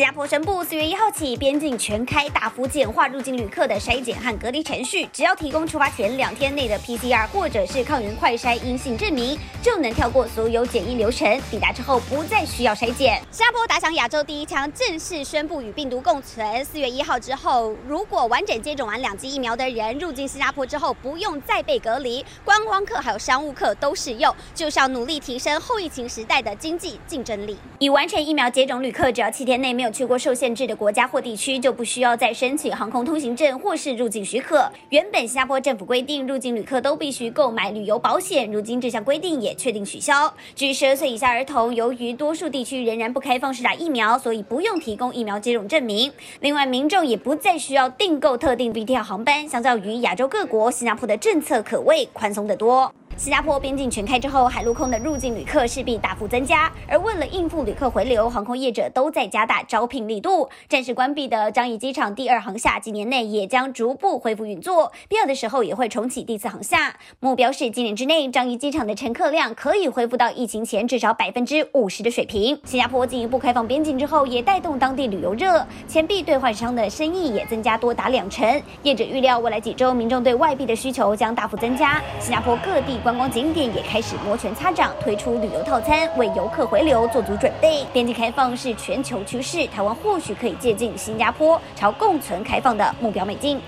新加坡宣布，四月一号起，边境全开，大幅简化入境旅客的筛检和隔离程序。只要提供出发前两天内的 PCR 或者是抗原快筛阴性证明，就能跳过所有检疫流程。抵达之后不再需要筛检。新加坡打响亚洲第一枪，正式宣布与病毒共存。四月一号之后，如果完整接种完两剂疫苗的人入境新加坡之后，不用再被隔离。观光客还有商务客都适用，就是要努力提升后疫情时代的经济竞争力。已完成疫苗接种旅客，只要七天内没有去过受限制的国家或地区，就不需要再申请航空通行证或是入境许可。原本新加坡政府规定，入境旅客都必须购买旅游保险，如今这项规定也确定取消。至于十二岁以下儿童，由于多数地区仍然不开放施打疫苗，所以不用提供疫苗接种证明。另外，民众也不再需要订购特定 B T L 航班。相较于亚洲各国，新加坡的政策可谓宽松得多。新加坡边境全开之后，海陆空的入境旅客势必大幅增加。而为了应付旅客回流，航空业者都在加大招聘力度。暂时关闭的樟宜机场第二航厦，今年内也将逐步恢复运作，必要的时候也会重启第四航厦。目标是今年之内，樟宜机场的乘客量可以恢复到疫情前至少百分之五十的水平。新加坡进一步开放边境之后，也带动当地旅游热，钱币兑换商的生意也增加多达两成。业者预料，未来几周民众对外币的需求将大幅增加。新加坡各地观光景点也开始摩拳擦掌，推出旅游套餐，为游客回流做足准备。边境开放是全球趋势，台湾或许可以借鉴新加坡，朝共存开放的目标迈进。